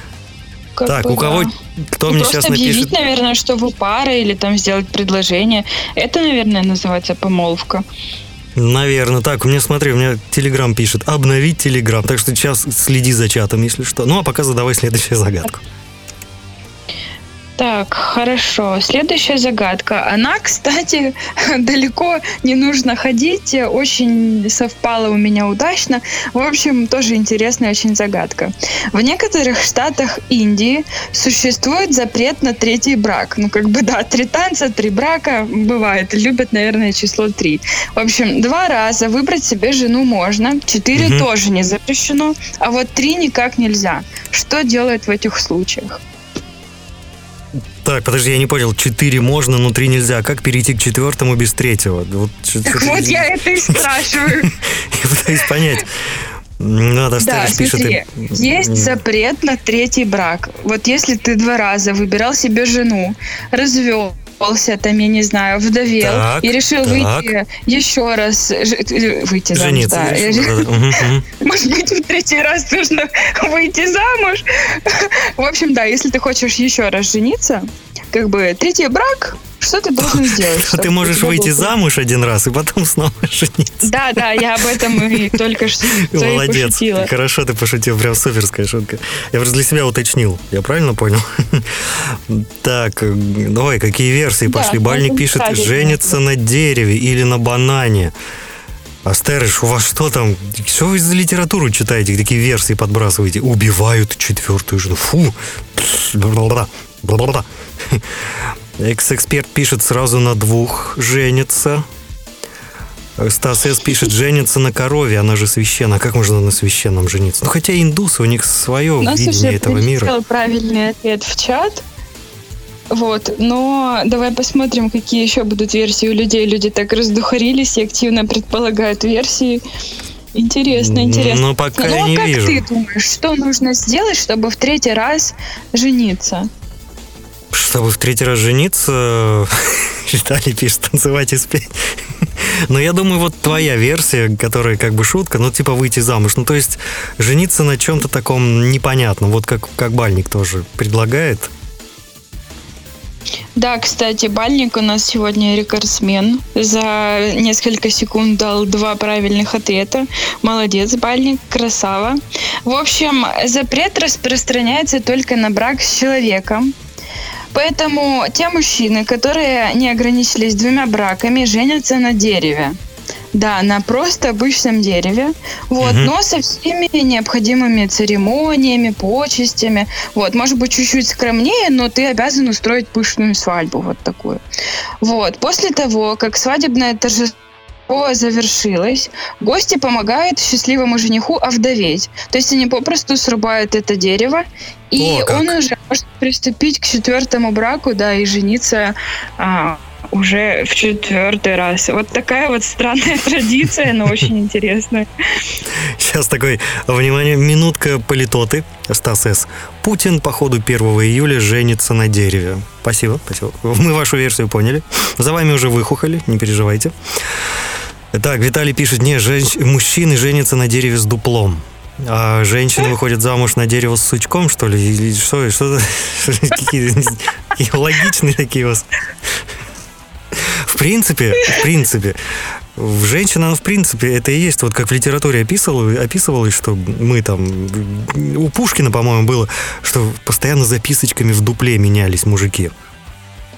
так, бы у кого, да. кто Ну, мне сейчас объявить, напишет? наверное, что вы пара, или там сделать предложение. Это, наверное, называется помолвка. Наверное, так, у меня, смотри, у меня Телеграм пишет, обновить Телеграм, так что сейчас следи за чатом, если что. Ну, а пока задавай следующую загадку. Так, хорошо. Следующая загадка. Она, кстати, далеко не нужно ходить. Очень совпала у меня удачно. В общем, тоже интересная очень загадка. В некоторых штатах Индии существует запрет на третий брак. Ну, как бы, да, три танца, три брака бывает. Любят, наверное, число три. В общем, два раза выбрать себе жену можно. Четыре Мгм. тоже не запрещено. А вот три никак нельзя. Что делают в этих случаях? Так, подожди, я не понял, четыре можно, но три нельзя. Как перейти к четвертому без третьего? Вот, Так вот я это и спрашиваю. Я пытаюсь понять. Надо Да, пишет. смотри, и- есть запрет на третий брак. Вот если ты два раза выбирал себе жену, развелся, там, я не знаю, вдовел, Так, и решил так. выйти еще раз, э, выйти замуж, Жениться. да. Мгм. Может быть, в третий раз нужно выйти замуж. В общем, да, если ты хочешь еще раз жениться, как бы третий брак, что ты должен сделать? Ты можешь выйти был- замуж один раз и потом снова жениться. Да, да, я об этом и только что Молодец. пошутила. Хорошо ты пошутил, прям суперская шутка. Я просто для себя уточнил. Я правильно понял? Так, э, давай, какие версии Да, пошли? Бальник это пишет, женится на дереве или на банане. Астерыш, у вас что там? Что вы за литературу читаете? Такие версии подбрасываете. Убивают четвертую жену. Фу. Бла-бла-бла. Бла-бла-бла. Экс-эксперт пишет сразу на двух женится. Стас С. пишет, женится на корове, она же священна. А как можно на священном жениться? Ну, хотя индусы, у них свое У нас видение этого мира. правильный ответ в чат. Вот, но давай посмотрим, какие еще будут версии у людей. Люди так раздухарились и активно предполагают версии. Интересно, интересно. Но пока ну, я а не как вижу. ты думаешь, что нужно сделать, чтобы в третий раз жениться? Чтобы в третий раз жениться, Виталий пишет, танцевать и спеть. Но я думаю, вот твоя версия, которая как бы шутка, ну, типа выйти замуж. Ну, то есть жениться на чем-то таком непонятном. Вот как, как Бальник тоже предлагает. Да, кстати, Бальник у нас сегодня рекордсмен. За несколько секунд дал два правильных ответа. Молодец, Бальник, красава. В общем, запрет распространяется только на брак с человеком. Поэтому те мужчины, которые не ограничились двумя браками, женятся на дереве. Да, на просто обычном дереве. Вот, Мгм. но со всеми необходимыми церемониями, почестями. Вот, может быть, чуть-чуть скромнее, но ты обязан устроить пышную свадьбу, вот такую. Вот, после того, как свадебное торжество завершилось, гости помогают счастливому жениху овдоветь. То есть они попросту срубают это дерево, и О, он уже может приступить к четвертому браку, да, и жениться а, уже в четвертый раз. Вот такая вот странная традиция, но очень интересная. Сейчас такой, внимание, минутка политоты. Стас С. Путин по ходу 1 июля женится на дереве. Спасибо, спасибо. Мы вашу версию поняли. За вами уже выхухоли, не переживайте. Так, Виталий пишет, не, женщ- мужчины женятся на дереве с дуплом. А женщины выходят замуж на дерево с сучком, что ли? Или что? что какие, логичные такие у вас. В принципе, в принципе, женщина, она в принципе, это и есть, вот как в литературе описывал, описывалось, что мы там, у Пушкина, по-моему, было, что постоянно записочками в дупле менялись мужики.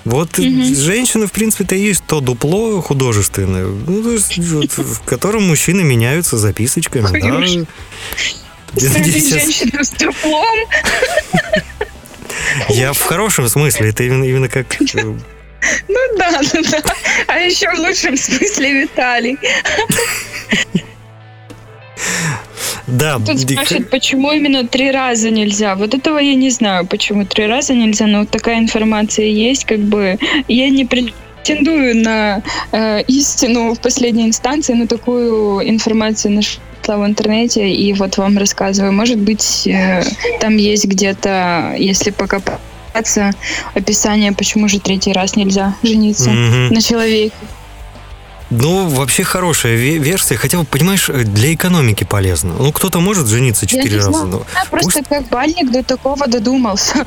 Вот женщина, в принципе, это и есть то дупло художественное, ну, то есть, вот, в котором мужчины меняются записочками. Ой, Да. Среди Сейчас- женщин с дуплом. Я в хорошем смысле, это именно, именно как... э, Ну да, ну да. А еще в лучшем смысле Виталий. Да, Тут спрашивают, почему именно три раза нельзя. Вот этого я не знаю, почему три раза нельзя, но вот такая информация есть, как бы я не претендую на э, истину в последней инстанции, но такую информацию нашла в интернете и вот вам рассказываю. Может быть, э, там есть где-то, если покопаться, описание, почему же третий раз нельзя жениться Мгм. на человеке. Ну, вообще хорошая ве- версия, хотя бы, понимаешь, для экономики полезно. Ну, кто-то может жениться четыре раза, знаю, но я просто как бальник до такого додумался.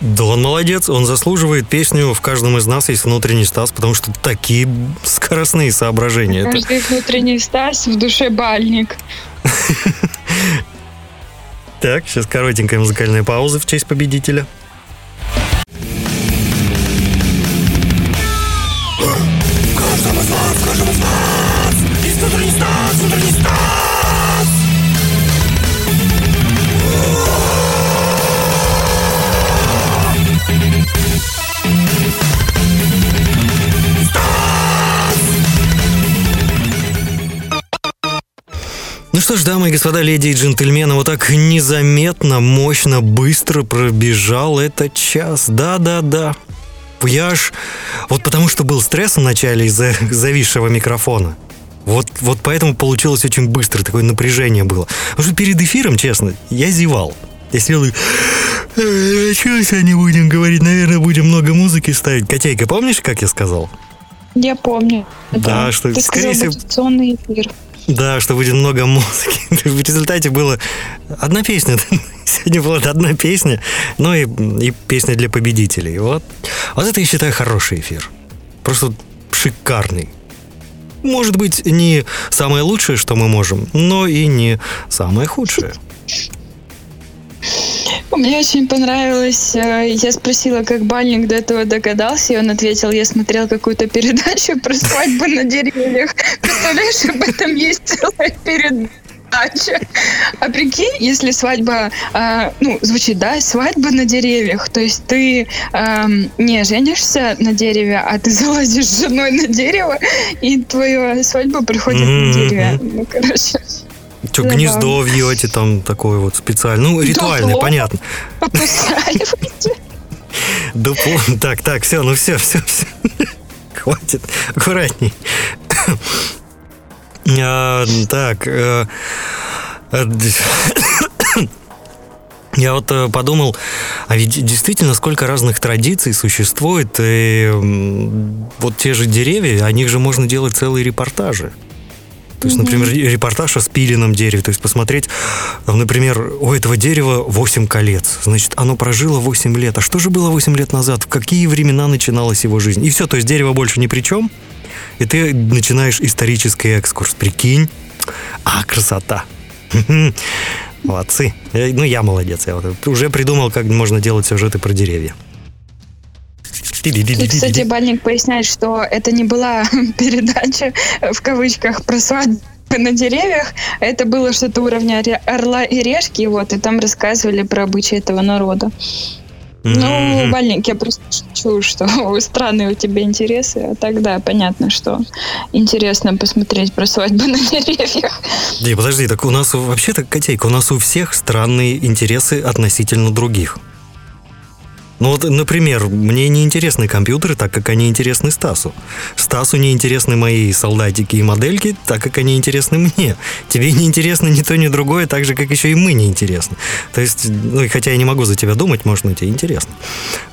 Да он молодец, он заслуживает песню «В каждом из нас есть внутренний Стас», потому что такие скоростные соображения. Это- Каждый внутренний Стас в душе бальник. Так, сейчас коротенькая музыкальная пауза в честь победителя. Что ж, дамы и господа, леди и джентльмены, вот так незаметно, мощно, быстро пробежал этот час. Да-да-да. Я ж... Вот потому что был стресс в начале из-за зависшего микрофона. Вот, вот поэтому получилось очень быстро, такое напряжение было. Потому что перед эфиром, честно, я зевал. Я сидел и... «Э, Что сегодня будем говорить? Наверное, будем много музыки ставить. Котейка, помнишь, как я сказал? Я помню. Да, что, Ты сказал, всего- эфир. Да, что будет много музыки. В результате было одна песня. Сегодня была одна песня, ну и, и песня для победителей. Вот. вот это я считаю хороший эфир. Просто шикарный. Может быть, не самое лучшее, что мы можем, но и не самое худшее. Мне очень понравилось. э, Я спросила, как бальник до этого догадался, и он ответил, я смотрел какую-то передачу про свадьбы на деревьях. Представляешь, об этом есть целая передача. А прикинь, если свадьба, а, ну, звучит, да, свадьба на деревьях, то есть ты ам, не женишься на дереве, а ты залазишь с женой на дерево, и твоя свадьба приходит на Мгм, дереве. Ну, короче, Что, Да. гнездо вьете там такое вот специально. Ну, ритуальное, Дупло. понятно. Дупло. Так, так, все, ну все, все, все. Хватит, аккуратней. А, так, э, Я вот э, подумал, а ведь действительно сколько разных традиций существует, и вот те же деревья, о них же можно делать целые репортажи. То есть, например, репортаж о спиленном дереве. То есть посмотреть, э, например, у этого дерева 8 колец. Значит, оно прожило 8 лет. А что же было 8 лет назад? В какие времена начиналась его жизнь? И все, то есть дерево больше ни при чем. И ты начинаешь исторический экскурс. Прикинь. А, красота. Молодцы. Э, Ну, я молодец. Я вот уже придумал, как можно делать сюжеты про деревья. Тут, кстати, Бальник поясняет, что это не была передача в кавычках про свадьбы на деревьях, это было что-то уровня орла и решки, вот, и там рассказывали про обычаи этого народа. Ну. Бальник, я просто шучу, что странные у тебя интересы, а тогда понятно, что интересно посмотреть про свадьбы на деревьях. Не, подожди, так у нас вообще-то, котейка, у нас у всех странные интересы относительно других. Ну вот, например, мне не интересны компьютеры, так как они интересны Стасу. Стасу не интересны мои солдатики и модельки, так как они интересны мне. Тебе не интересно ни то, ни другое, так же, как еще и мы не интересны. То есть, ну хотя я не могу за тебя думать, может, но тебе интересно.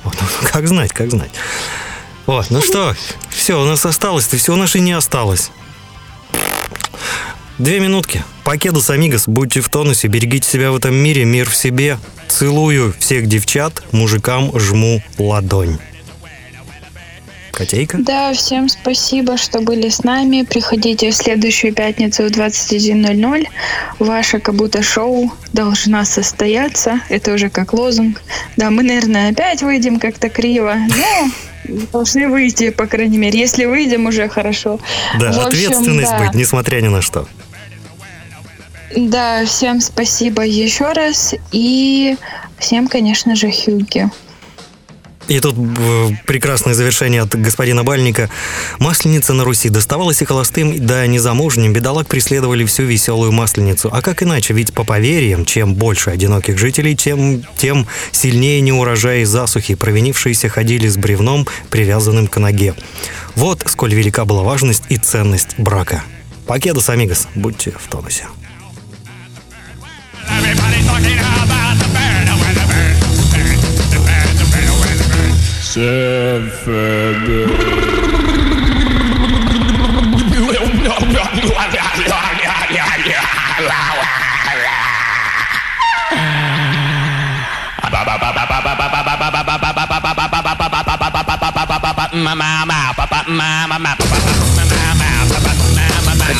Вот, ну, как знать, как знать. Вот, ну что, все, у нас осталось-то, нас и не осталось. Две минутки. Покедус Амигос, будьте в тонусе, берегите себя в этом мире, мир в себе. Целую всех девчат, мужикам жму ладонь. Котейка? Да, всем спасибо, что были с нами. Приходите в следующую пятницу в 21.00. Ваше Кабута шоу должна состояться. Это уже как лозунг. Да, мы, наверное, опять выйдем как-то криво. Но должны выйти, по крайней мере. Если выйдем, уже хорошо. Да, В общем, ответственность да. быть, несмотря ни на что. Да, всем спасибо еще раз. И всем, конечно же, Хюги. И тут э, прекрасное завершение от господина Бальника. Масленица на Руси доставалась и холостым, да незамужним. Бедолаг преследовали всю веселую масленицу. А как иначе? Ведь по поверьям, чем больше одиноких жителей, тем, тем сильнее неурожаи и засухи. Провинившиеся ходили с бревном, привязанным к ноге. Вот сколь велика была важность и ценность брака. Покедус, амигос, будьте в тонусе.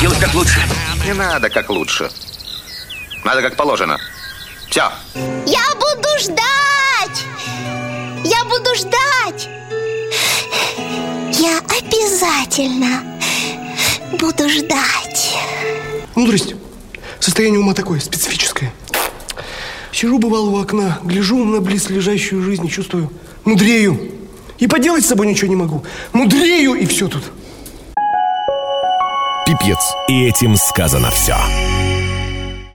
Делать как лучше. Не надо как лучше. Надо как положено. Все. Я буду ждать! Я буду ждать! Я обязательно буду ждать. Мудрость. Состояние ума такое, специфическое. Сижу, бывало, у окна, гляжу на близлежащую жизнь и чувствую, мудрею. И поделать с собой ничего не могу. Мудрею, и все тут. Пипец. И этим сказано все.